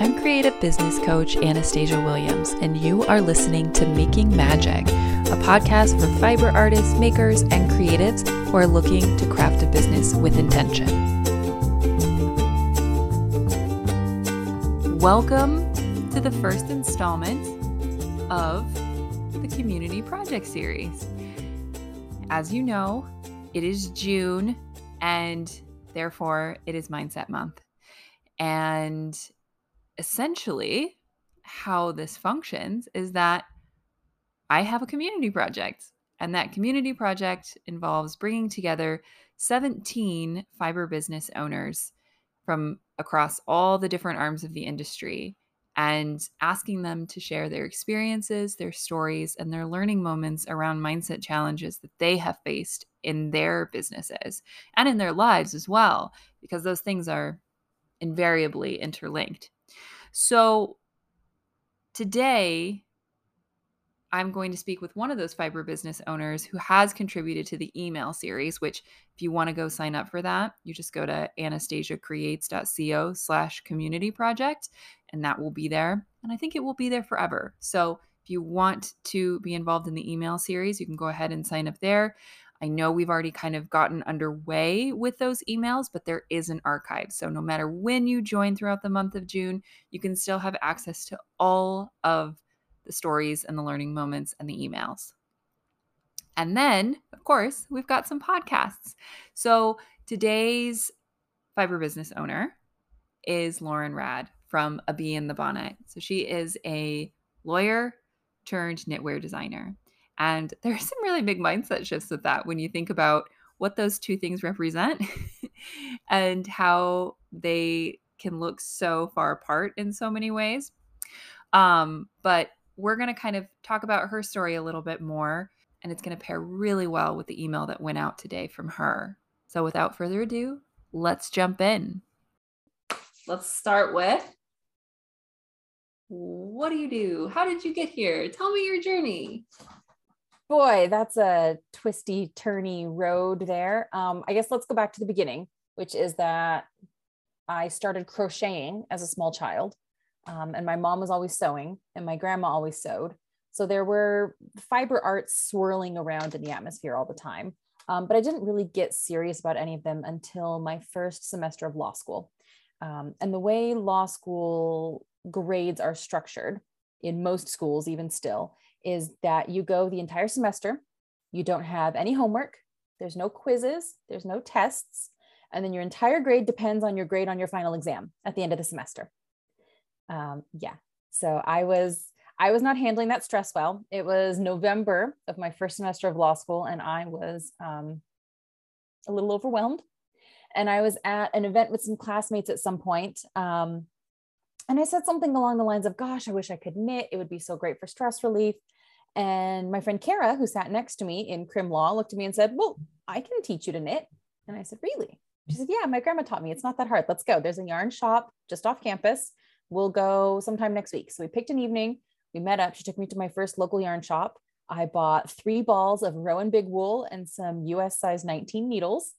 I'm creative business coach Anastasia Williams, and you are listening to Making Magic, a podcast for fiber artists, makers, and creatives who are looking to craft a business with intention. Welcome to the first installment of the Community Project Series. As you know, it is June, and therefore it is Mindset Month. And essentially, how this functions is that I have a community project, and that community project involves bringing together 17 fiber business owners from across all the different arms of the industry and asking them to share their experiences, their stories, and their learning moments around mindset challenges that they have faced in their businesses and in their lives as well, because those things are invariably interlinked. So today, I'm going to speak with one of those fiber business owners who has contributed to the email series, which if you want to go sign up for that, you just go to anastasiacreates.co slash community project and that will be there. And I think it will be there forever. So if you want to be involved in the email series, you can go ahead and sign up there. I know we've already kind of gotten underway with those emails, but there is an archive. So no matter when you join throughout the month of June, you can still have access to all of the stories and the learning moments and the emails. And then, of course, we've got some podcasts. So today's fiber business owner is Lauren Rad from A Bee in the Bonnet. So she is a lawyer turned knitwear designer. And there are some really big mindset shifts with that when you think about what those two things represent and how they can look so far apart in so many ways. Um, but we're going to kind of talk about her story a little bit more, and it's going to pair really well with the email that went out today from her. So, without further ado, let's jump in. Let's start with what do you do? How did you get here? Tell me your journey boy, that's a twisty, turny road there. Um, I guess let's go back to the beginning, which is that I started crocheting as a small child. Um, and my mom was always sewing, and my grandma always sewed. So there were fiber arts swirling around in the atmosphere all the time. Um, but I didn't really get serious about any of them until my first semester of law school. Um, and the way law school grades are structured in most schools, even still, is that you go the entire semester, you don't have any homework, there's no quizzes, there's no tests, and then your entire grade depends on your grade on your final exam at the end of the semester. Um, yeah, so I was I was not handling that stress well. It was November of my first semester of law school, and I was um, a little overwhelmed. And I was at an event with some classmates at some point, um, and I said something along the lines of, Gosh, I wish I could knit. It would be so great for stress relief. And my friend Kara, who sat next to me in crim law, looked at me and said, Well, I can teach you to knit. And I said, Really? She said, Yeah, my grandma taught me. It's not that hard. Let's go. There's a yarn shop just off campus. We'll go sometime next week. So we picked an evening. We met up. She took me to my first local yarn shop. I bought three balls of Rowan Big Wool and some US size 19 needles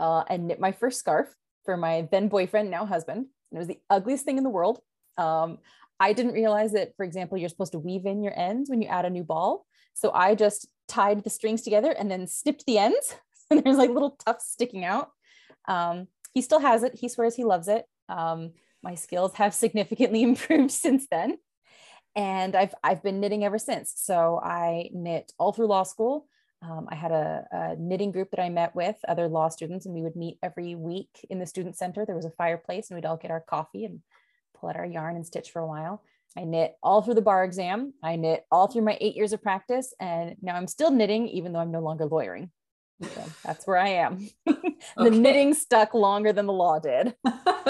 uh, and knit my first scarf for my then boyfriend, now husband. It was the ugliest thing in the world. Um, I didn't realize that, for example, you're supposed to weave in your ends when you add a new ball. So I just tied the strings together and then snipped the ends. and there's like little tufts sticking out. Um, he still has it. He swears he loves it. Um, my skills have significantly improved since then. And I've, I've been knitting ever since. So I knit all through law school. Um, I had a, a, knitting group that I met with other law students, and we would meet every week in the student center. There was a fireplace, and we'd all get our coffee and pull out our yarn and stitch for a while. I knit all through the bar exam. I knit all through my eight years of practice. And now I'm still knitting, even though I'm no longer lawyering. So that's where I am. the okay. knitting stuck longer than the law did.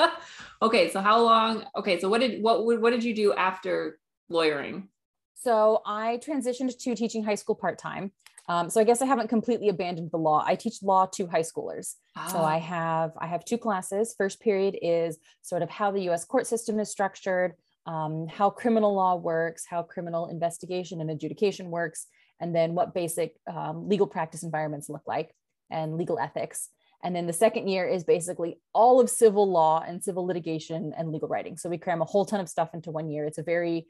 okay. So how long? Okay. So what did, what, what did you do after lawyering? So I transitioned to teaching high school part-time. Um, so I guess I haven't completely abandoned the law. I teach law to high schoolers. Oh. So I have I have two classes. First period is sort of how the U.S. court system is structured, um, how criminal law works, how criminal investigation and adjudication works, and then what basic um, legal practice environments look like and legal ethics. And then the second year is basically all of civil law and civil litigation and legal writing. So we cram a whole ton of stuff into one year. It's a very,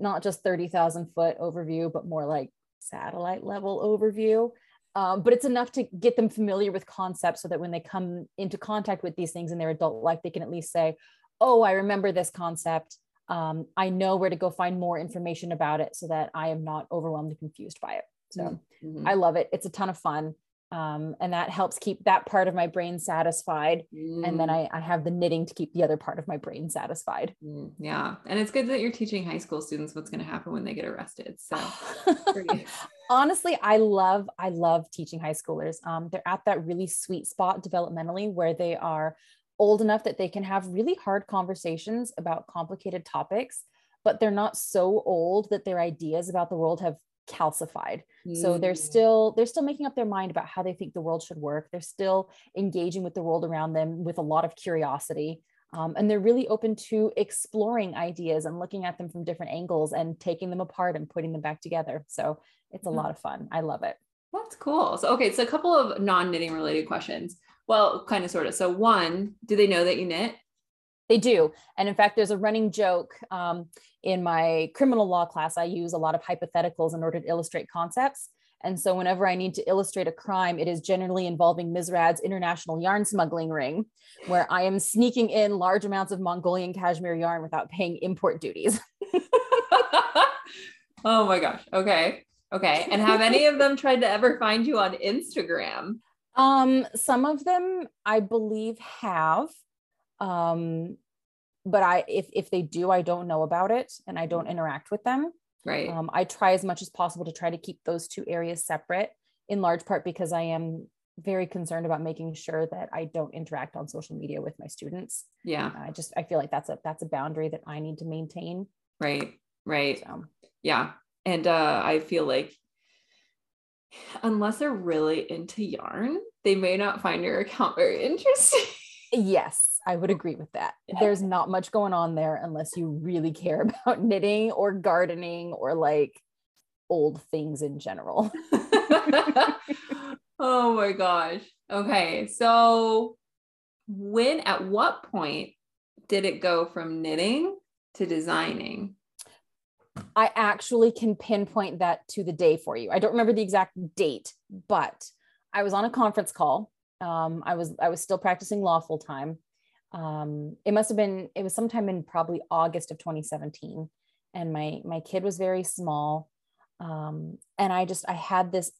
not just 30,000 foot overview, but more like satellite level overview. Um, but it's enough to get them familiar with concepts so that when they come into contact with these things in their adult life, they can at least say, Oh, I remember this concept. Um, I know where to go find more information about it so that I am not overwhelmed and confused by it. So mm-hmm. I love it. It's a ton of fun um, and that helps keep that part of my brain satisfied mm. and then mm. I, I, have the knitting to keep the other part of my brain satisfied mm, yeah and it's good that you're teaching high school students what's going to happen when they get arrested so honestly i love i love teaching high schoolers um, they're at that really sweet spot developmentally where they are old enough that they can have really hard conversations about complicated topics but they're not so old that their ideas about the world have calcified. Mm. so they're mm. still they're still making up their mind about how they think the world should work. They're still engaging with the world around them with a lot of curiosity um, and they're really open to exploring ideas and looking at them from different angles and taking them apart and putting them back together. So it's a mm. lot of fun. I love it. That's cool. So okay so a couple of non-knitting related questions. Well kind of sort of so one do they know that you knit they do. And in fact, there's a running joke um, in my criminal law class. I use a lot of hypotheticals in order to illustrate concepts. And so, whenever I need to illustrate a crime, it is generally involving Ms. Rad's international yarn smuggling ring, where I am sneaking in large amounts of Mongolian cashmere yarn without paying import duties. oh my gosh. Okay. Okay. And have any of them tried to ever find you on Instagram? Um, some of them I believe have um but i if if they do i don't know about it and i don't interact with them. Right. Um, i try as much as possible to try to keep those two areas separate in large part because i am very concerned about making sure that i don't interact on social media with my students. Yeah. I just i feel like that's a that's a boundary that i need to maintain. Right right. So. yeah. And uh i feel like unless they're really into yarn they may not find your account very interesting yes I would agree with that. There's not much going on there unless you really care about knitting or gardening or like old things in general. oh my gosh. Okay. So, when, at what point did it go from knitting to designing? I actually can pinpoint that to the day for you. I don't remember the exact date, but I was on a conference call. Um, I was I was still practicing law full time, um, it must have been it was sometime in probably august of 2017 and my my kid was very small. Um, and i just i had this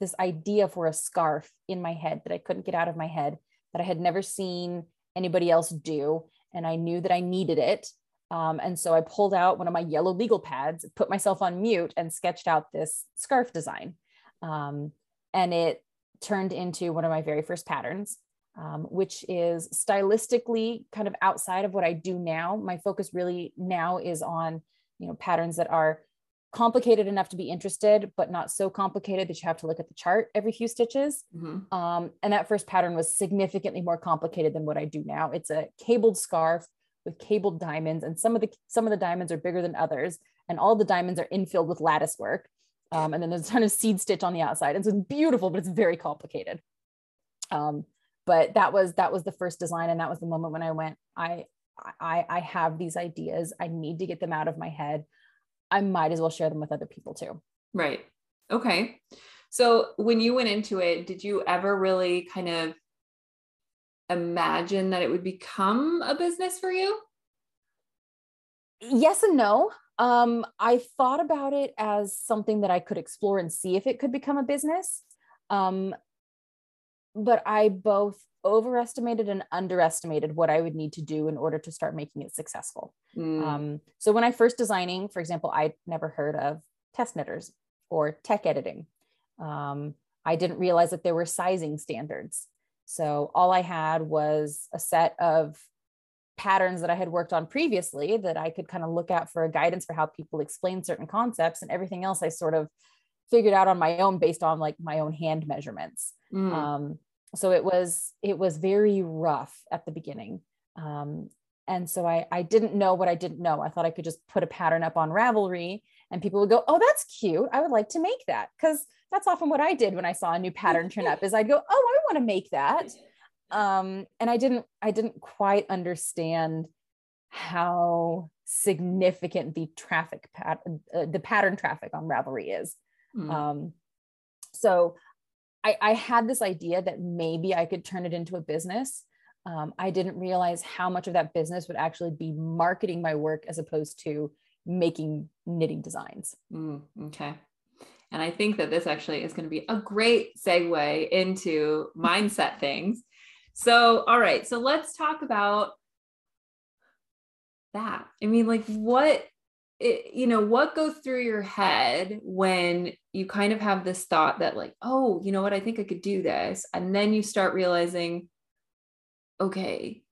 this idea for a scarf in my head that i couldn't get out of my head that i had never seen anybody else do. And i knew that i needed it. Um, and so i pulled out one of my yellow legal pads put myself on mute and sketched out this scarf design. Um, and it turned into one of my very first patterns um, which is stylistically kind of outside of what I do now. My focus really now is on, you know, patterns that are complicated enough to be interested, but not so complicated that you have to look at the chart every few stitches. Mm-hmm. Um, and that first pattern was significantly more complicated than what I do now. It's a cabled scarf with cabled diamonds, and some of the some of the diamonds are bigger than others, and all the diamonds are infilled with lattice work. Um, and then there's a ton of seed stitch on the outside. And so it's beautiful, but it's very complicated. Um, but that was that was the first design and that was the moment when i went i i i have these ideas. I need to get them out of my head. I might as well share them with other people too. Right. Okay. So when you went into it did you ever really kind of imagine that it would become a business for you? Yes and no um, i thought about it as something that i could explore and see if it could become a business um, but I both overestimated and underestimated what I would need to do in order to start making it successful. Mm. Um, so when I first designing, for example, I never heard of test knitters or tech editing. Um, I didn't realize that there were sizing standards. So all I had was a set of patterns that I had worked on previously that I could kind of look at for a guidance for how people explain certain concepts and everything else I sort of figured out on my own based on like my own hand measurements. Mm. Um, so it was it was very rough at the beginning. Um, and so I, I didn't know what I didn't know. I thought I could just put a pattern up on Ravelry and people would go, Oh, that's cute. I would like to make that. Because that's often what I did when I saw a new pattern turn up is I'd go, oh, I want to make that. Um, and I didn't, I didn't quite understand how significant the traffic pattern, uh, the pattern traffic on Ravelry is. Mm. Um, so I, I had this idea that maybe I could turn it into a business. Um, I didn't realize how much of that business would actually be marketing my work as opposed to making knitting designs. Mm, okay. And I think that this actually is going to be a great segue into mindset things. So, all right. So let's talk about that. I mean, like, what it, you know, what goes through your head when you kind of have this thought that, like, oh, you know what, I think I could do this. And then you start realizing, okay,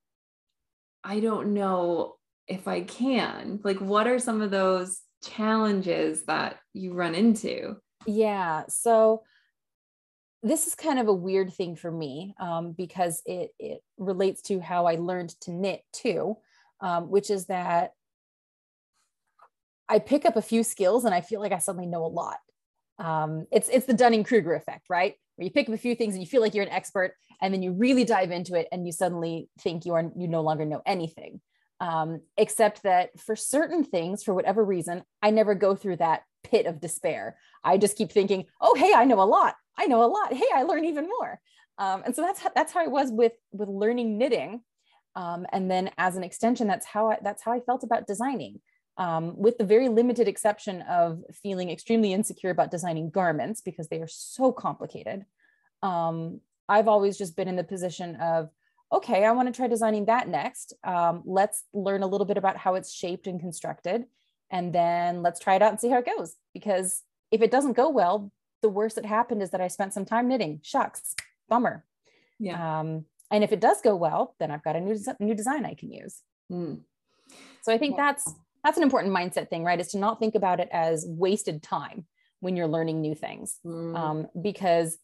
I don't know if I can. Like, what are some of those challenges that you run into? Yeah. So, this is kind of a weird thing for me um, because it it relates to how I learned to knit too, um, which is that I pick up a few skills and I feel like I suddenly know a lot. Um, it's it's the Dunning Kruger effect, right? Where you pick up a few things and you feel like you're an expert, and then you really dive into it, and you suddenly think you are you no longer know anything. Um, except that for certain things, for whatever reason, I never go through that pit of despair. I just keep thinking, oh, hey, I know a lot. I know a lot. Hey, I learn even more. Um, and so that's how, that's how I was with with learning knitting. Um, and then as an extension, that's how I, that's how I felt about designing um, with the very limited exception of feeling extremely insecure about designing garments because they are so complicated. Um, I've always just been in the position of, okay, I want to try designing that next. Um, let's learn a little bit about how it's shaped and constructed. And then let's try it out and see how it goes. Because if it doesn't go well, the worst that happened is that I spent some time knitting. Shucks, bummer. Yeah. Um, and if it does go well, then I've got a new, new design I can use. Mm. So I think yeah. that's that's an important mindset thing, right? Is to not think about it as wasted time when you're learning new things, mm. um, because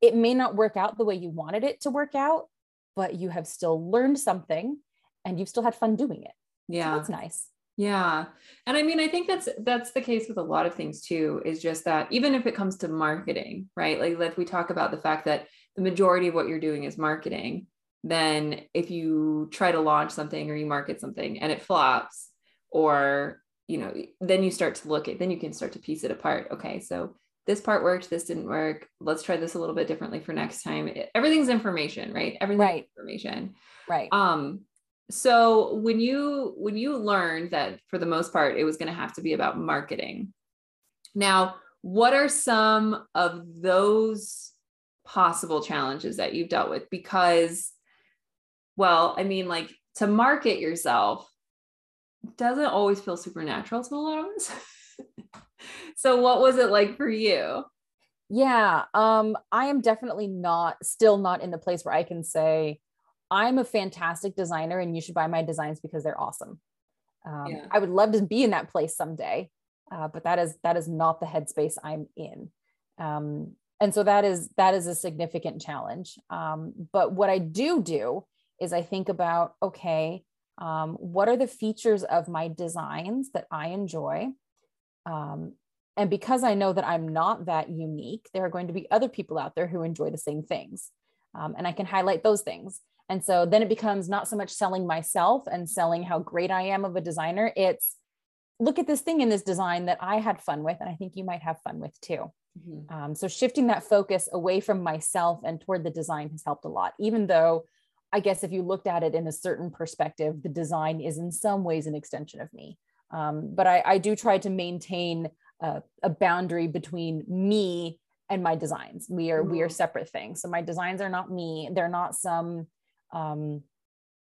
it may not work out the way you wanted it to work out, but you have still learned something and you've still had fun doing it. Yeah, so that's nice. Yeah. And I mean, I think that's that's the case with a lot of things too, is just that even if it comes to marketing, right? Like if we talk about the fact that the majority of what you're doing is marketing, then if you try to launch something or you market something and it flops, or you know then you start to look at then you can start to piece it apart okay so this part worked this didn't work let's try this a little bit differently for next time everything's information right everything's right. information right um so when you when you learned that for the most part it was going to have to be about marketing now what are some of those possible challenges that you've dealt with because well i mean like to market yourself doesn't always feel supernatural to a lot of us. so what was it like for you? Yeah, um, I am definitely not still not in the place where I can say I'm a fantastic designer and you should buy my designs because they're awesome. Um, yeah. I would love to be in that place someday, uh, but that is that is not the headspace I'm in. Um, and so that is that is a significant challenge. Um, but what I do do is I think about okay, um, what are the features of my designs that I enjoy? Um, and because I know that I'm not that unique, there are going to be other people out there who enjoy the same things. Um, and I can highlight those things. And so then it becomes not so much selling myself and selling how great I am of a designer. It's look at this thing in this design that I had fun with, and I think you might have fun with too. Mm-hmm. Um, so shifting that focus away from myself and toward the design has helped a lot, even though I guess if you looked at it in a certain perspective, the design is in some ways an extension of me. Um, but I, I, do try to maintain a, a, boundary between me and my designs. We are mm-hmm. we are mm-hmm. separate things. So my designs are not me. They're not some um,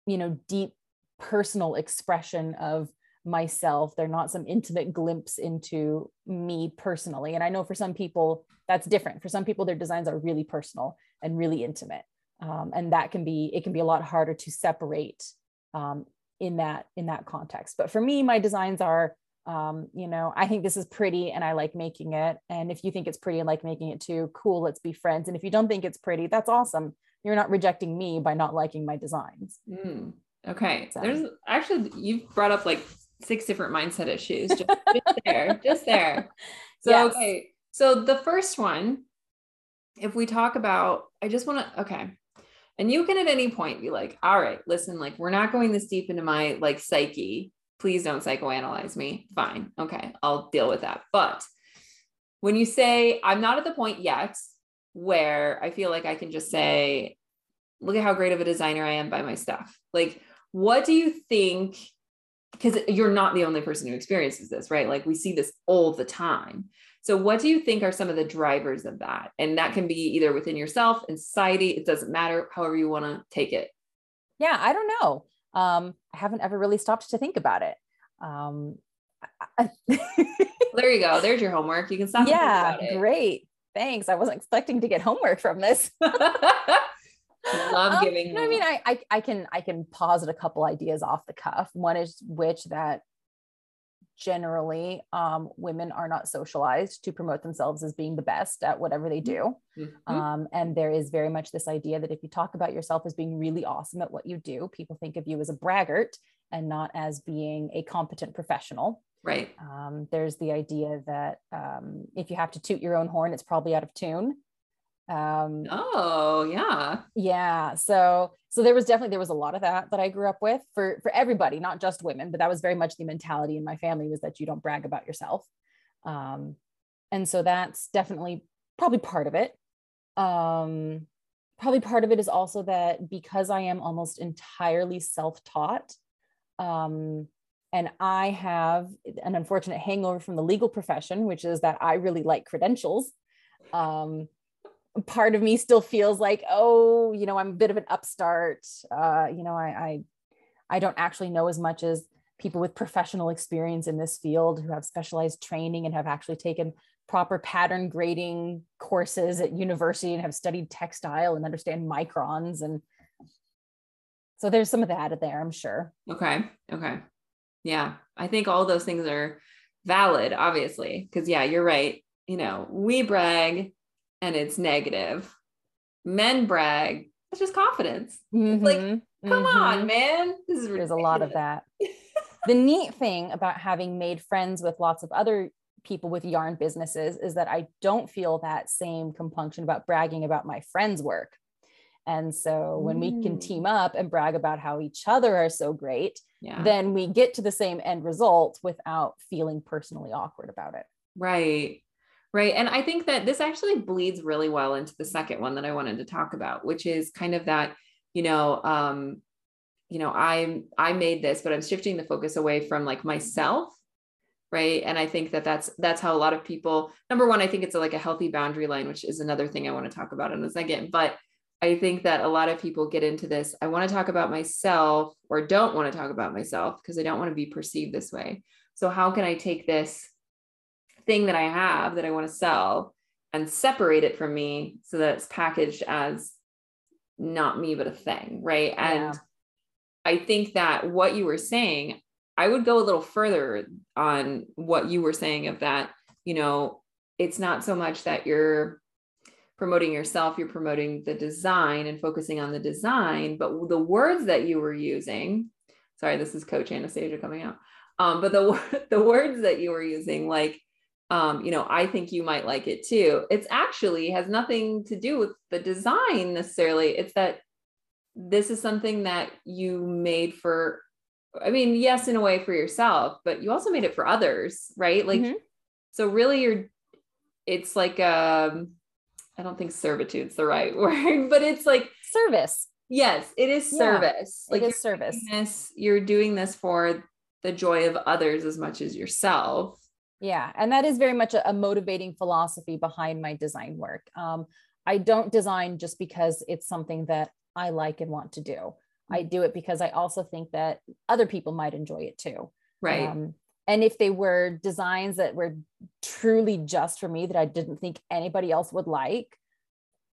you know deep personal expression of myself. They're not some intimate glimpse into me personally. And I know for some people that's different. For some people, their designs are really personal and really intimate um, and that can be it can be a lot harder to separate um, in that in that context but for me my designs are um, you know i think this is pretty and i like making it and if you think it's pretty and like making it too cool let's be friends and if you don't think it's pretty that's awesome you're not rejecting me by not liking my designs mm, okay so. there's actually you've brought up like six different mindset issues just, just there just there so yes. okay So the first one, if we talk about, I just want to, okay. And you can at any point be like, all right, listen, like we're not going this deep into my like psyche. Please don't psychoanalyze me. Fine. Okay. I'll deal with that. But when you say, I'm not at the point yet where I feel like I can just say, look at how great of a designer I am by my stuff. Like, what do you think? Because you're not the only person who experiences this, right? Like, we see this all the time. So, what do you think are some of the drivers of that? And that can be either within yourself, in society, it doesn't matter, however you want to take it. Yeah, I don't know. Um, I haven't ever really stopped to think about it. Um, there you go. There's your homework. You can stop. Yeah, great. Thanks. I wasn't expecting to get homework from this. Love um, giving. You know, I mean, I, I I can I can posit a couple ideas off the cuff. One is which that generally um, women are not socialized to promote themselves as being the best at whatever they do. Mm-hmm. Um, and there is very much this idea that if you talk about yourself as being really awesome at what you do, people think of you as a braggart and not as being a competent professional. Right. Um, there's the idea that um, if you have to toot your own horn, it's probably out of tune. Um, oh yeah, yeah. So so there was definitely there was a lot of that that I grew up with for for everybody, not just women, but that was very much the mentality in my family was that you don't brag about yourself. Um, and so that's definitely probably part of it. Um, probably part of it is also that because I am almost entirely self-taught, um, and I have an unfortunate hangover from the legal profession, which is that I really like credentials. Um, part of me still feels like, oh, you know, I'm a bit of an upstart. Uh, you know, I, I I don't actually know as much as people with professional experience in this field who have specialized training and have actually taken proper pattern grading courses at university and have studied textile and understand microns. And so there's some of that there i'm sure. Okay okay. Yeah i think all those things are valid obviously because yeah you're right. You know we brag and it's negative. Men brag, it's just confidence. Mm-hmm. It's like, come mm-hmm. on, man. This is There's a lot of that. the neat thing about having made friends with lots of other people with yarn businesses is that I don't feel that same compunction about bragging about my friends' work. And so when mm. we can mm. team up and brag about how each other are so great, yeah. then we get to the same end result without feeling personally awkward about it. Right. Right. And I think that this actually bleeds really well into the second one that I wanted to talk about, which is kind of that, you know, um, you know, I'm I made this, but I'm shifting the focus away from like myself. Right. And I think that that's that's how a lot of people, number one, I think it's a, like a healthy boundary line, which is another thing I want to talk about in a second. But I think that a lot of people get into this. I want to talk about myself or don't want to talk about myself because I don't want to be perceived this way. So, how can I take this thing that I have that I want to sell and separate it from me so that it's packaged as not me, but a thing. Right. And. I think that what you were saying, I would go a little further on what you were saying of that, you know, it's not so much that you're promoting yourself, you're promoting the design and focusing on the design, but the words that you were using, sorry, this is coach Anastasia coming out. Um, but the the words that you were using, like um, you know, I think you might like it too. It's actually has nothing to do with the design necessarily. It's that this is something that you made for, I mean, yes, in a way for yourself, but you also made it for others, right? Like, mm-hmm. so really you're, it's like, um, I don't think servitude's the right word, but it's like service. Yes, it is service. Yeah, like it is service. This, you're doing this for the joy of others as much as yourself yeah, and that is very much a, a motivating philosophy behind my design work. Um, I don't design just because it's something that I like and want to do. I mm. do it because I also think that other people might enjoy it too. Right. Um, and if they were designs that were truly just for me that I didn't think anybody else would like,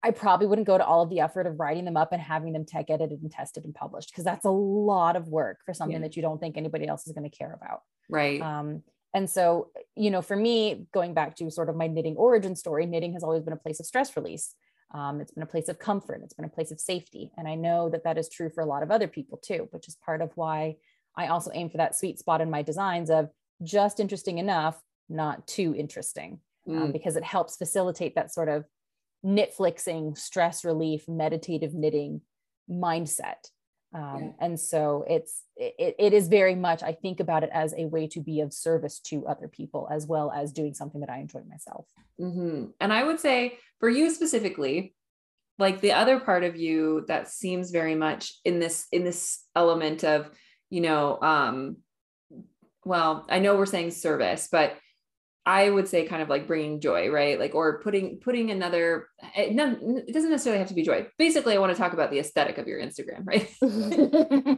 I probably wouldn't go to all of the effort of writing them up and having them tech edited and tested and published because that's a lot of work for something yeah. that you don't think anybody else is going to care about. Right. Um, and so, you know, for me, going back to sort of my knitting origin story, knitting has always been a place of stress release. Um, it's been a place of comfort. It's been a place of safety. And I know that that is true for a lot of other people too, which is part of why I also aim for that sweet spot in my designs of just interesting enough, not too interesting. um, Mm. because it helps facilitate that sort of knitflixing, stress relief, meditative knitting mindset. Um, Yeah. And so it's it, it is very much I think about it as a way to be of service to other people as well as doing something that I enjoy myself. hmm And I would say for you specifically, like the other part of you that seems very much in this in this element of, you know, um, well, I know we're saying service, but I would say kind of like bringing joy, right? Like or putting putting another. It, it doesn't necessarily have to be joy. Basically, I want to talk about the aesthetic of your Instagram, right?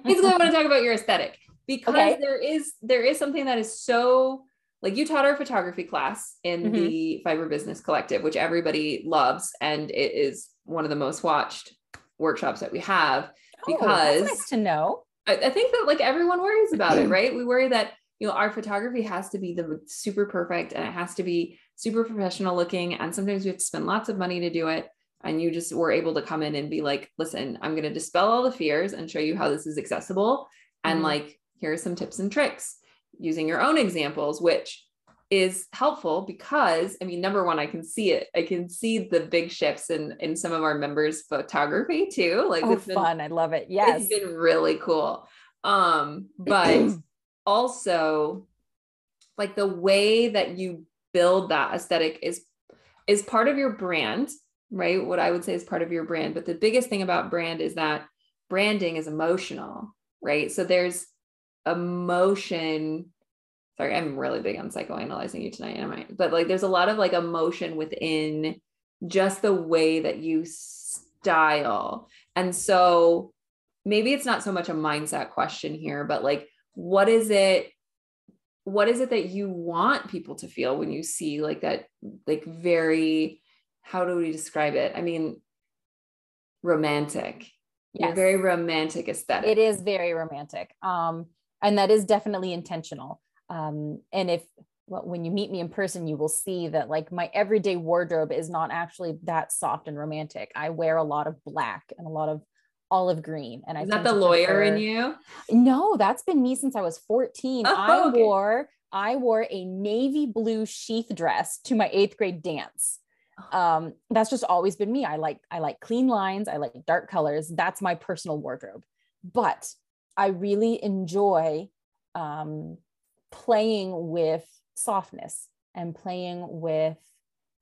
basically i want to talk about your aesthetic because Okay. there is there is something that is so like you taught our photography class in Mhm. the fiber business collective which everybody loves and it is one of the most watched workshops that we have Oh, that's nice to know. I, I think that like everyone worries about it right we worry that you know our photography has to be the super perfect and it has to be super professional looking and sometimes we have to spend lots of money to do it and you just were able to come in and be like listen i'm going to dispel all the fears and show you how this is accessible and Mhm. like here are some tips and tricks using your own examples which is helpful because i mean number one i can see it i can see the big shifts in in some of our members photography too like Oh, it's been fun. I love it. Yes. it's been really cool. Um, but also like the way that you build that aesthetic is is part of your brand, right? What I would say is part of your brand. But the biggest thing about brand is that branding is emotional, right? So there's emotion. Sorry, I'm really big on psychoanalyzing you tonight, am I? But like there's a lot of like emotion within just the way that you style. And so maybe it's not so much a mindset question here, but like what is it what is it that you want people to feel when you see like that like very how do we describe it? I mean romantic. Yes. very romantic aesthetic. it is very romantic um and that is definitely intentional um and if well, when you meet me in person you will see that like my everyday wardrobe is not actually that soft and romantic i wear a lot of black and a lot of olive green and i Is that the lawyer in you? no that's been me since i was 14 Oh, i okay. wore i wore a navy blue sheath dress to my eighth grade dance. Um that's just always been me. I like i like clean lines i like dark colors. That's my personal wardrobe. But i really enjoy um playing with softness and playing with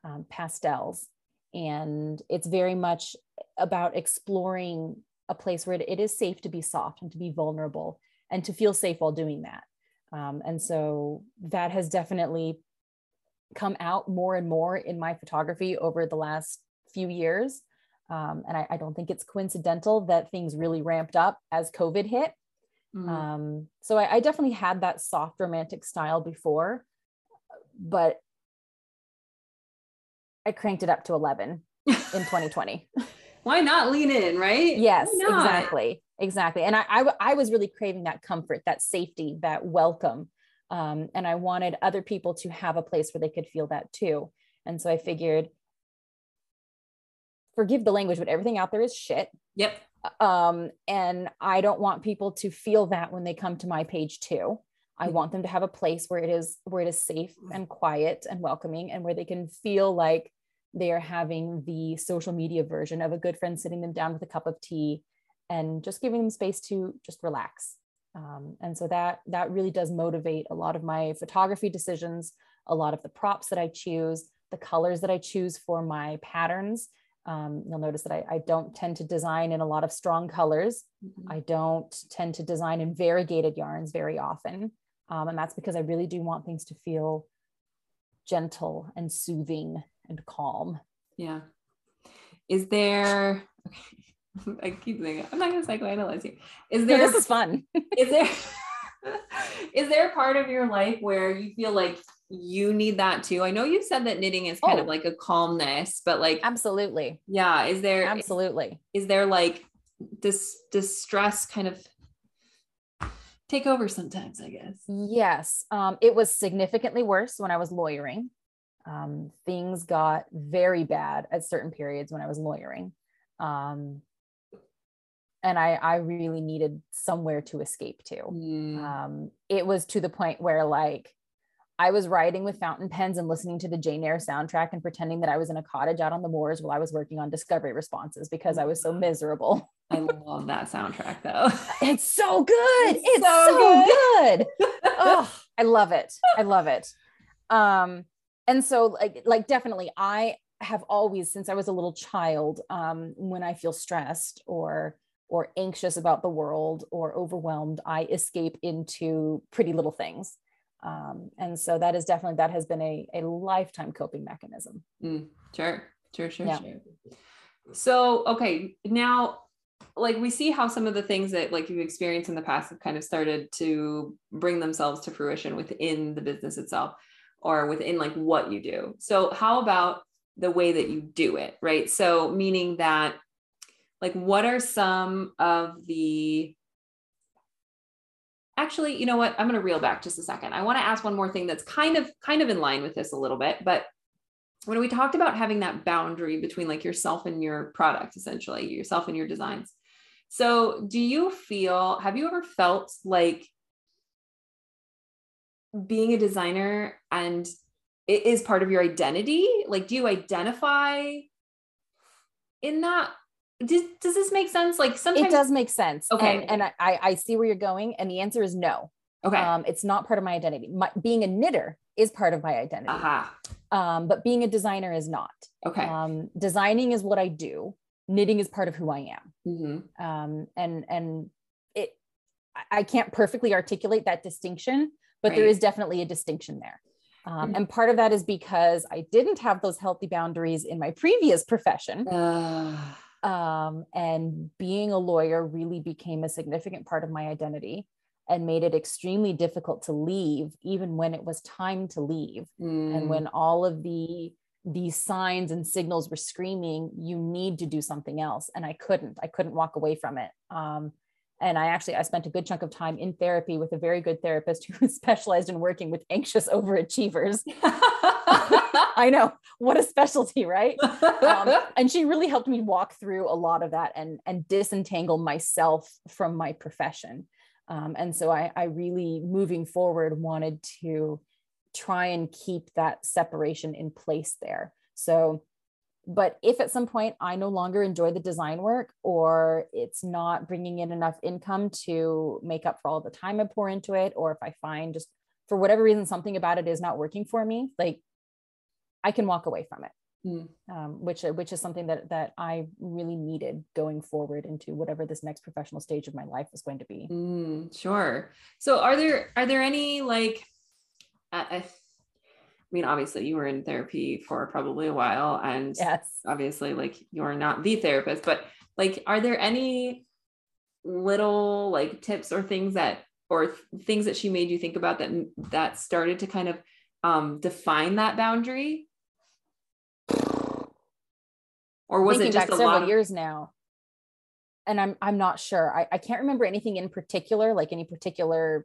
um, pastels. And it's very much about exploring a place where it, it is safe to be soft and to be vulnerable and to feel safe while doing that um, and so that has definitely come out more and more in my photography over the last few years. Um, and I, I don't think it's coincidental that things really ramped up as COVID hit. Mm. Um, so I, I definitely had that soft romantic style before, but I cranked it up to 11 in 2020. Why not lean in, right? yes, exactly. Exactly. And I, I, I was really craving that comfort, that safety, that welcome. Um, and I wanted other people to have a place where they could feel that too. And so I figured, forgive the language, but everything out there is shit. Yep. Um, and I don't want people to feel that when they come to my page too. I Mhm. want them to have a place where it is where it is safe and quiet and welcoming and where they can feel like they are having the social media version of a good friend sitting them down with a cup of tea and just giving them space to just relax. Um, and so that that really does motivate a lot of my photography decisions, a lot of the props that I choose, the colors that I choose for my patterns. Um, you'll notice that I, I don't tend to design in a lot of strong colors. Mhm. I don't tend to design in variegated yarns very often. Um, and that's because I really do want things to feel gentle and soothing and calm. Yeah. Is there okay. I keep saying it. I'm not gonna psychoanalyze you. Is No, there this is fun. is there is there a part of your life where you feel like you need that too? I know you said that knitting is kind of Oh. like a calmness, but like Absolutely. yeah, is there Absolutely. is there like this distress kind of take over sometimes, I guess. Yes. Um, it was significantly worse when I was lawyering. Um, things got very bad at certain periods when I was lawyering. Um, and I, I really needed somewhere to escape to. Mm. um, it was to the point where like I was writing with fountain pens and listening to the Jane Eyre soundtrack and pretending that I was in a cottage out on the moors while I was working on discovery responses because I was so miserable. I love that soundtrack though. It's so good. It's, it's so, so, good. good. oh, I love it. I love it. Um, and so like like definitely I have always since I was a little child, um, when I feel stressed or or anxious about the world or overwhelmed, I escape into pretty little things. Um, and so that is definitely that has been a, a lifetime coping mechanism. Mm, sure, sure, sure, yeah. sure. So okay, now like we see how some of the things that like you've experienced in the past have kind of started to bring themselves to fruition within the business itself or within like what you do. So how about the way that you do it, right? So meaning that like what are some of the actually you know what i'm going to reel back just a second i want to ask one more thing that's kind of kind of in line with this a little bit but when we talked about having that boundary between like yourself and your product essentially yourself and your designs so do you feel have you ever felt like being a designer and it is part of your identity like do you identify in that does, does this make sense? Like sometimes it does make sense. Okay. And, and I, I see where you're going. And the answer is no. Okay. Um, it's not part of my identity. My, being a knitter is part of my identity. Uh-huh. Um, but being a designer is not. Okay. Um, designing is what I do. Knitting is part of who I am. Mm-hmm. Um, and and it, I can't perfectly articulate that distinction, but right. there is definitely a distinction there. Um, mm-hmm. And part of that is because I didn't have those healthy boundaries in my previous profession. Um, and being a lawyer really became a significant part of my identity and made it extremely difficult to leave even when it was time to leave mm. and when all of the these signs and signals were screaming you need to do something else and i couldn't i couldn't walk away from it um, and i actually i spent a good chunk of time in therapy with a very good therapist who specialized in working with anxious overachievers I know what a specialty, right? Um, and she really helped me walk through a lot of that and and disentangle myself from my profession. Um, and so I, I really, moving forward, wanted to try and keep that separation in place there. So, but if at some point I no longer enjoy the design work or it's not bringing in enough income to make up for all the time I pour into it, or if I find just for whatever reason something about it is not working for me, like I can walk away from it. Mm. Um, which which is something that that I really needed going forward into whatever this next professional stage of my life was going to be. Mm, sure. So are there are there any like I mean, obviously you were in therapy for probably a while, and yes, obviously like you're not the therapist, but like, are there any little like tips or things that or th- things that she made you think about that that started to kind of um, define that boundary or was Thinking it just a several lot years now? And I'm I'm not sure. I, I can't remember anything in particular, like any particular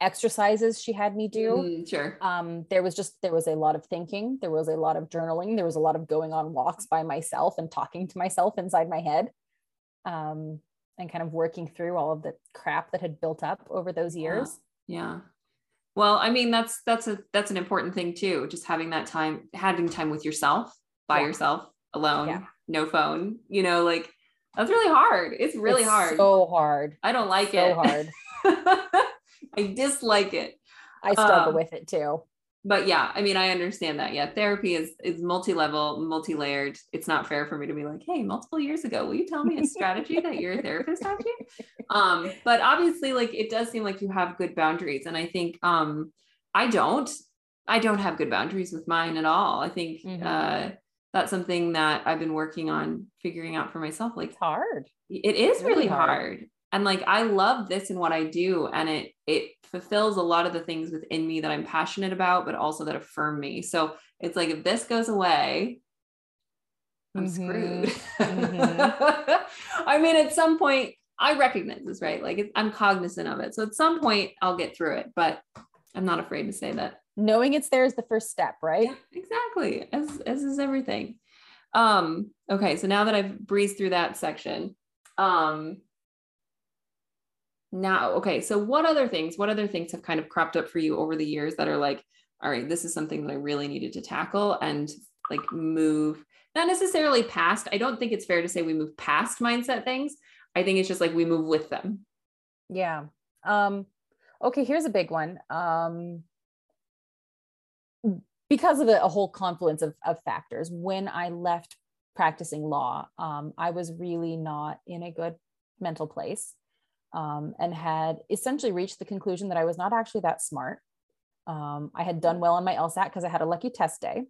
exercises she had me do. Mm, sure. Um, there was just there was a lot of thinking, there was a lot of journaling, there was a lot of going on walks by myself and talking to myself inside my head. Um, and kind of working through all of the crap that had built up over those years. Yeah. yeah. Well, I mean, that's that's a that's an important thing too. Just having that time, having time with yourself, by yeah. yourself, alone, yeah. no phone. You know, like that's really hard. It's really it's hard. So hard. I don't like so it. So hard. I dislike it. I struggle um, with it too. But yeah, I mean, I understand that. Yeah, therapy is is multi-level, multi-layered. It's not fair for me to be like, hey, multiple years ago, will you tell me a strategy that your therapist taught you? Um, but obviously, like it does seem like you have good boundaries. And I think um I don't. I don't have good boundaries with mine at all. I think mm-hmm. uh that's something that I've been working on figuring out for myself. Like it's hard. It is really, really hard. hard and like i love this and what i do and it it fulfills a lot of the things within me that i'm passionate about but also that affirm me. So it's like if this goes away i'm mm-hmm. screwed. Mm-hmm. i mean at some point i recognize this right? Like i'm cognizant of it. So at some point i'll get through it but i'm not afraid to say that. Knowing it's there is the first step right? Yeah, exactly. As as is everything. Um okay so now that i've breezed through that section um now okay so what other things what other things have kind of cropped up for you over the years that are like all right, this is something that I really needed to tackle and like move, not necessarily past. I don't think it's fair to say we move past mindset things. I think it's just like we move with them. Yeah. Um, okay, here's a big one. Um, because of a, a whole confluence of, of factors, when I left practicing law, um, I was really not in a good mental place um, and had essentially reached the conclusion that I was not actually that smart. Um, I had done well on my LSAT because I had a lucky test day.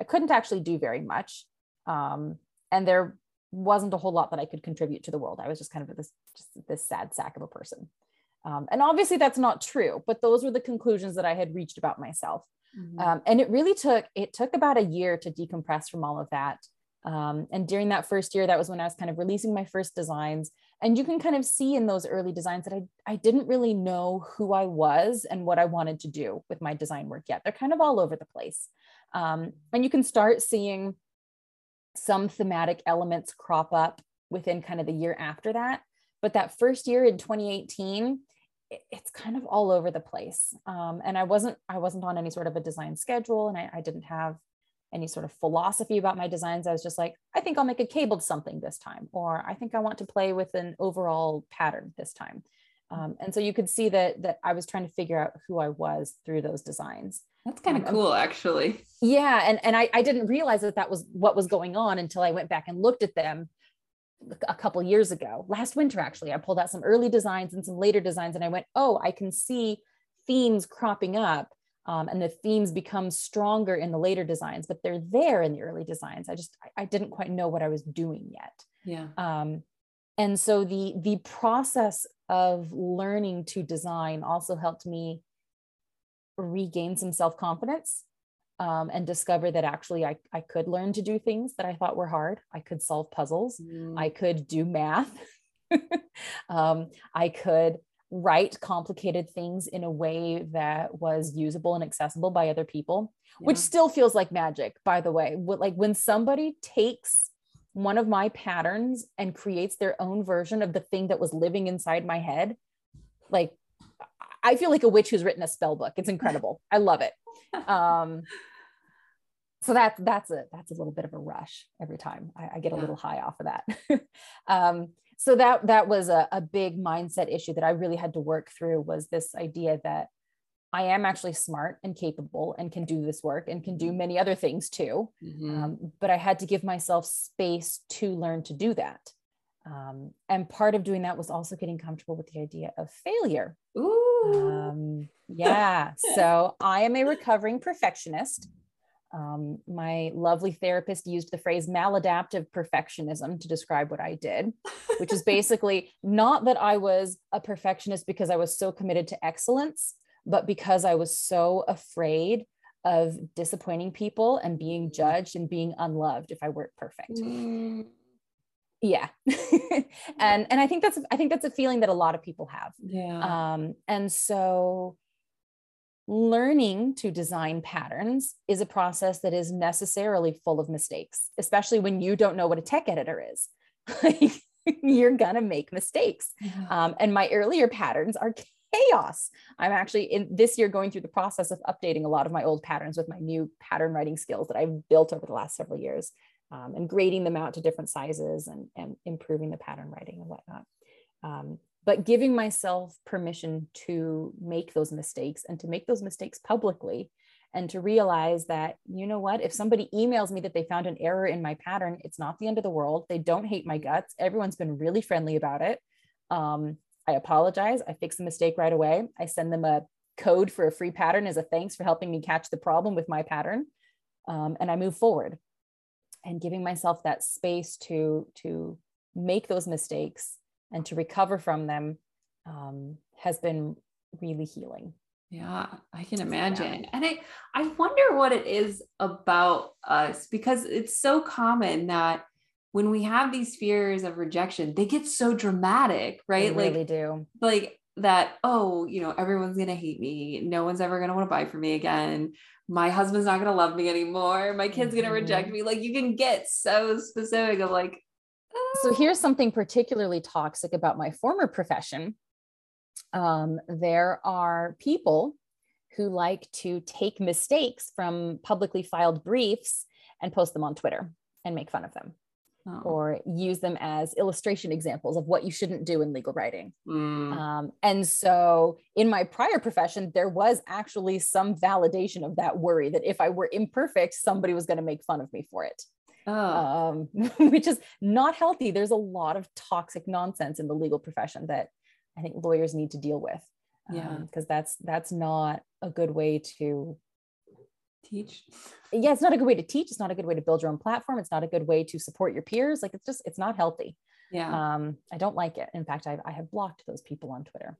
I couldn't actually do very much. Um, and there wasn't a whole lot that I could contribute to the world. I was just kind of this, just this sad sack of a person. Um, and obviously that's not true, but those were the conclusions that I had reached about myself. Mm-hmm. Um, and it really took, it took about a year to decompress from all of that. Um, and during that first year, that was when I was kind of releasing my first designs. And you can kind of see in those early designs that I, I didn't really know who I was and what I wanted to do with my design work yet. They're kind of all over the place. Um, and you can start seeing some thematic elements crop up within kind of the year after that. But that first year in 2018, it's kind of all over the place. Um, and I wasn't I wasn't on any sort of a design schedule, and I, I didn't have any sort of philosophy about my designs. I was just like, I think I'll make a cabled something this time, or I think I want to play with an overall pattern this time. Um, and so you could see that that I was trying to figure out who I was through those designs. That's kind of um, cool, actually. Yeah, and and I, I didn't realize that that was what was going on until I went back and looked at them a couple years ago, last winter actually. I pulled out some early designs and some later designs, and I went, oh, I can see themes cropping up, um, and the themes become stronger in the later designs, but they're there in the early designs. I just I, I didn't quite know what I was doing yet. Yeah. Um, and so the the process of learning to design also helped me regain some self-confidence um, and discover that actually I, I could learn to do things that I thought were hard. I could solve puzzles. Mm. I could do math. um, I could write complicated things in a way that was usable and accessible by other people, yeah. which still feels like magic, by the way. Like when somebody takes one of my patterns and creates their own version of the thing that was living inside my head, like I feel like a witch who's written a spell book. It's incredible. I love it. Um, so that's that's a that's a little bit of a rush every time I, I get a little high off of that. um, so that that was a, a big mindset issue that I really had to work through was this idea that I am actually smart and capable and can do this work and can do many other things too. Mm-hmm. Um, but I had to give myself space to learn to do that. Um, and part of doing that was also getting comfortable with the idea of failure. Ooh. Um, yeah. so I am a recovering perfectionist. Um, my lovely therapist used the phrase maladaptive perfectionism to describe what I did, which is basically not that I was a perfectionist because I was so committed to excellence, but because I was so afraid of disappointing people and being mm. judged and being unloved if I weren't perfect. Mm yeah and and i think that's i think that's a feeling that a lot of people have yeah um and so learning to design patterns is a process that is necessarily full of mistakes especially when you don't know what a tech editor is you're gonna make mistakes yeah. um, and my earlier patterns are chaos i'm actually in this year going through the process of updating a lot of my old patterns with my new pattern writing skills that i've built over the last several years um, and grading them out to different sizes and, and improving the pattern writing and whatnot. Um, but giving myself permission to make those mistakes and to make those mistakes publicly and to realize that, you know what, if somebody emails me that they found an error in my pattern, it's not the end of the world. They don't hate my guts. Everyone's been really friendly about it. Um, I apologize. I fix the mistake right away. I send them a code for a free pattern as a thanks for helping me catch the problem with my pattern. Um, and I move forward and giving myself that space to to make those mistakes and to recover from them um, has been really healing yeah i can imagine yeah. and i i wonder what it is about us because it's so common that when we have these fears of rejection they get so dramatic right Like they really do like that oh you know everyone's gonna hate me no one's ever gonna want to buy from me again my husband's not going to love me anymore. My kid's mm-hmm. going to reject me. Like you can get so specific of like. So here's something particularly toxic about my former profession. Um, there are people who like to take mistakes from publicly filed briefs and post them on Twitter and make fun of them. Oh. Or use them as illustration examples of what you shouldn't do in legal writing. Mm. Um, and so, in my prior profession, there was actually some validation of that worry that if I were imperfect, somebody was going to make fun of me for it. Oh. Um, which is not healthy. There's a lot of toxic nonsense in the legal profession that I think lawyers need to deal with. Yeah, because um, that's that's not a good way to teach. Yeah, it's not a good way to teach. It's not a good way to build your own platform. It's not a good way to support your peers. Like it's just it's not healthy. Yeah. Um, I don't like it. In fact, I I have blocked those people on Twitter.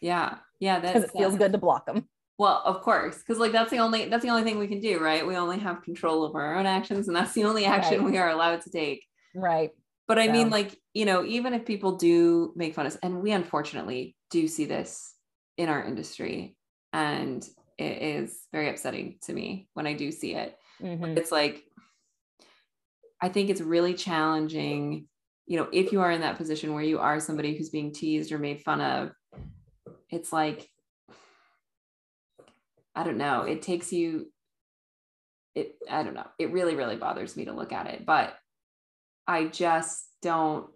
Yeah, yeah, because it feels good to block them. Well, of course, because like that's the only that's the only thing we can do, right? We only have control over our own actions, and that's the only action right. we are allowed to take. Right. But I so. mean, like you know, even if people do make fun of us, and we unfortunately do see this in our industry, and it is very upsetting to me when I do see it. Mm-hmm. It's like I think it's really challenging, you know, if you are in that position where you are somebody who's being teased or made fun of, it's like I don't know, it takes you, it, I don't know, it really, really bothers me to look at it, but I just don't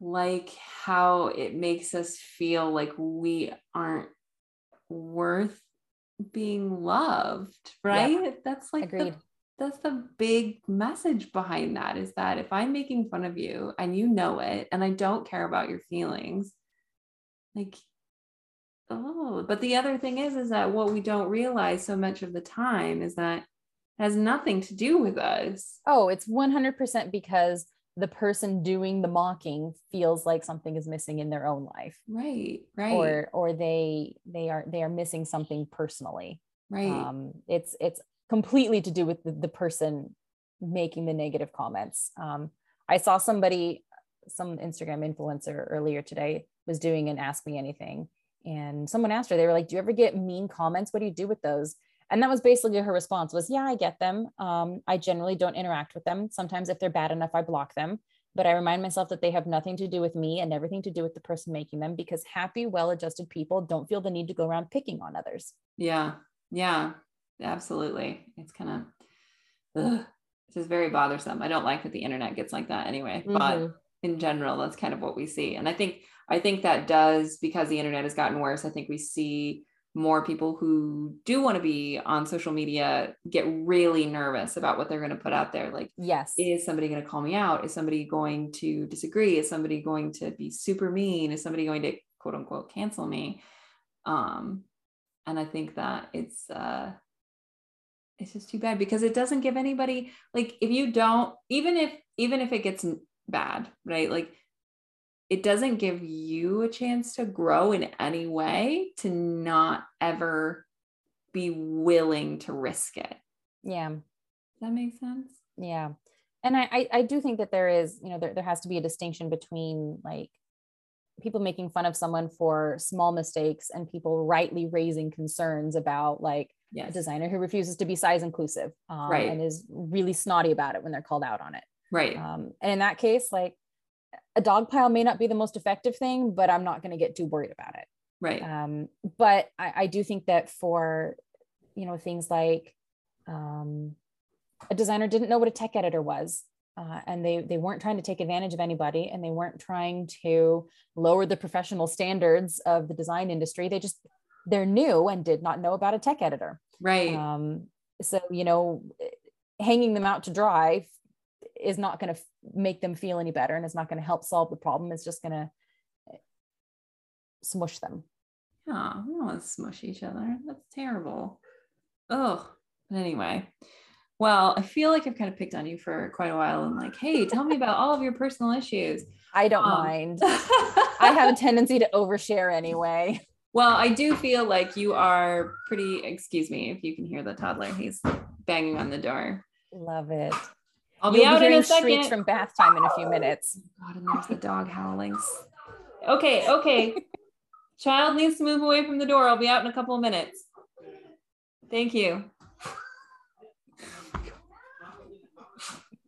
like how it makes us feel like we aren't worth being loved, right? That's like Agreed. The, that's the big message behind that is that if I'm making fun of you and you know it and I don't care about your feelings, like oh but the other thing is is that what we don't realize so much of the time is that has nothing to do with us. Oh it's 100% because the person doing the mocking feels like something is missing in their own life. Right right. Or or they they are they are missing something personally. Right. Um it's it's completely to do with the, the person making the negative comments. Um i saw somebody some instagram influencer earlier today was doing an ask me anything and someone asked her they were like do you ever get mean comments? What do you do with those? And that was basically her response was yeah i get them. Um, i generally don't interact with them. Sometimes if they're bad enough i block them. But i remind myself that they have nothing to do with me and everything to do with the person making them because happy well-adjusted people don't feel the need to go around picking on others. Yeah. Yeah. Absolutely. It's kind of it's just very bothersome. I don't like that the internet gets like that anyway mm-hmm. but in general that's kind of what we see. And i think I think that does because the internet has gotten worse. I think we see more people who do want to be on social media get really nervous about what they're going to put out there. Like, yes, is somebody going to call me out? Is somebody going to disagree? Is somebody going to be super mean? Is somebody going to quote unquote cancel me? Um, and I think that it's uh it's just too bad because it doesn't give anybody like if you don't even if even if it gets bad, right? Like it doesn't give you a chance to grow in any way to not ever be willing to risk it. Yeah. Does that make sense? Yeah. And I, I, I do think that there is, you know, there, there has to be a distinction between like people making fun of someone for small mistakes and people rightly raising concerns about like yes. a designer who refuses to be size inclusive um, right. and is really snotty about it when they're called out on it. Right. Um, and in that case, like a dog pile may not be the most effective thing, but I'm not going to get too worried about it. Right. Um, but I, I, do think that for, you know, things like um, a designer didn't know what a tech editor was. Uh, and they they weren't trying to take advantage of anybody and they weren't trying to lower the professional standards of the design industry they just they're new and did not know about a tech editor right um, so you know hanging them out to dry is not going to make them feel any better and it's not going to help solve the problem it's just going to smush them. Oh we don't want to smush each other. That's terrible. Oh but anyway well i feel like i've kind of picked on you for quite a while and like hey tell me about all of your personal issues. I don't um, mind. I have a tendency to overshare anyway. Well i do feel like you are pretty excuse me if you can hear the toddler he's banging on the door. Love it I'll be You'll out be in a second. from bath time in a few minutes. Oh, God, and there's the dog howlings. Okay, okay. Child needs to move away from the door. I'll be out in a couple of minutes. Thank you.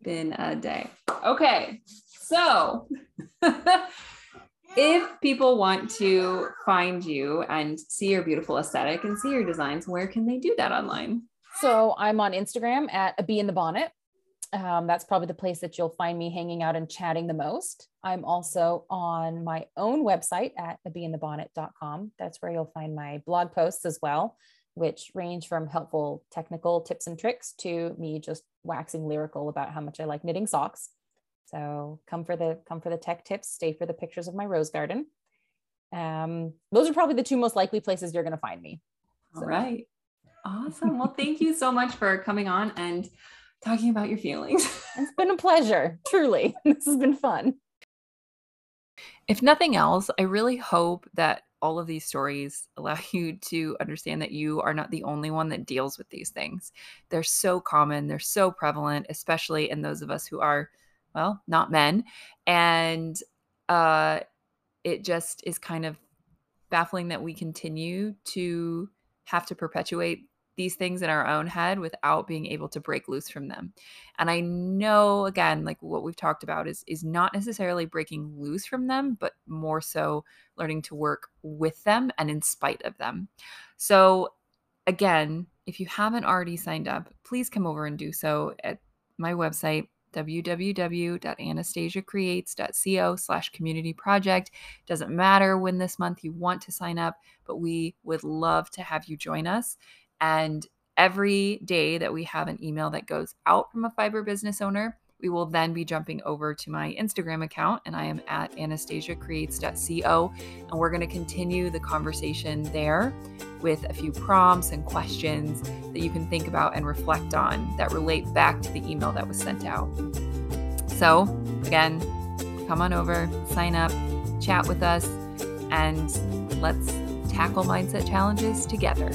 Been a day. Okay, so if people want to find you and see your beautiful aesthetic and see your designs, where can they do that online? So I'm on Instagram at a bee in the bonnet. Um, that's probably the place that you'll find me hanging out and chatting the most. I'm also on my own website at abeeinthebonnet.com. That's where you'll find my blog posts as well, which range from helpful technical tips and tricks to me just waxing lyrical about how much I like knitting socks. So come for the come for the tech tips, stay for the pictures of my rose garden. Um, those are probably the two most likely places you're going to find me. So. All right. Awesome. Well, thank you so much for coming on and talking about your feelings. it's been a pleasure, truly. This has been fun. If nothing else, I really hope that all of these stories allow you to understand that you are not the only one that deals with these things. They're so common, they're so prevalent, especially in those of us who are, well, not men. And uh, it just is kind of baffling that we continue to have to perpetuate these things in our own head without being able to break loose from them. And I know again like what we've talked about is is not necessarily breaking loose from them, but more so learning to work with them and in spite of them. So again, if you haven't already signed up, please come over and do so at my website www.anastasiacreates.co slash community project. Doesn't matter when this month you want to sign up, but we would love to have you join us. And every day that we have an email that goes out from a fiber business owner, we will then be jumping over to my Instagram account, and I am at anastasiacreates.co. And we're going to continue the conversation there with a few prompts and questions that you can think about and reflect on that relate back to the email that was sent out. So, again, come on over, sign up, chat with us, and let's tackle mindset challenges together.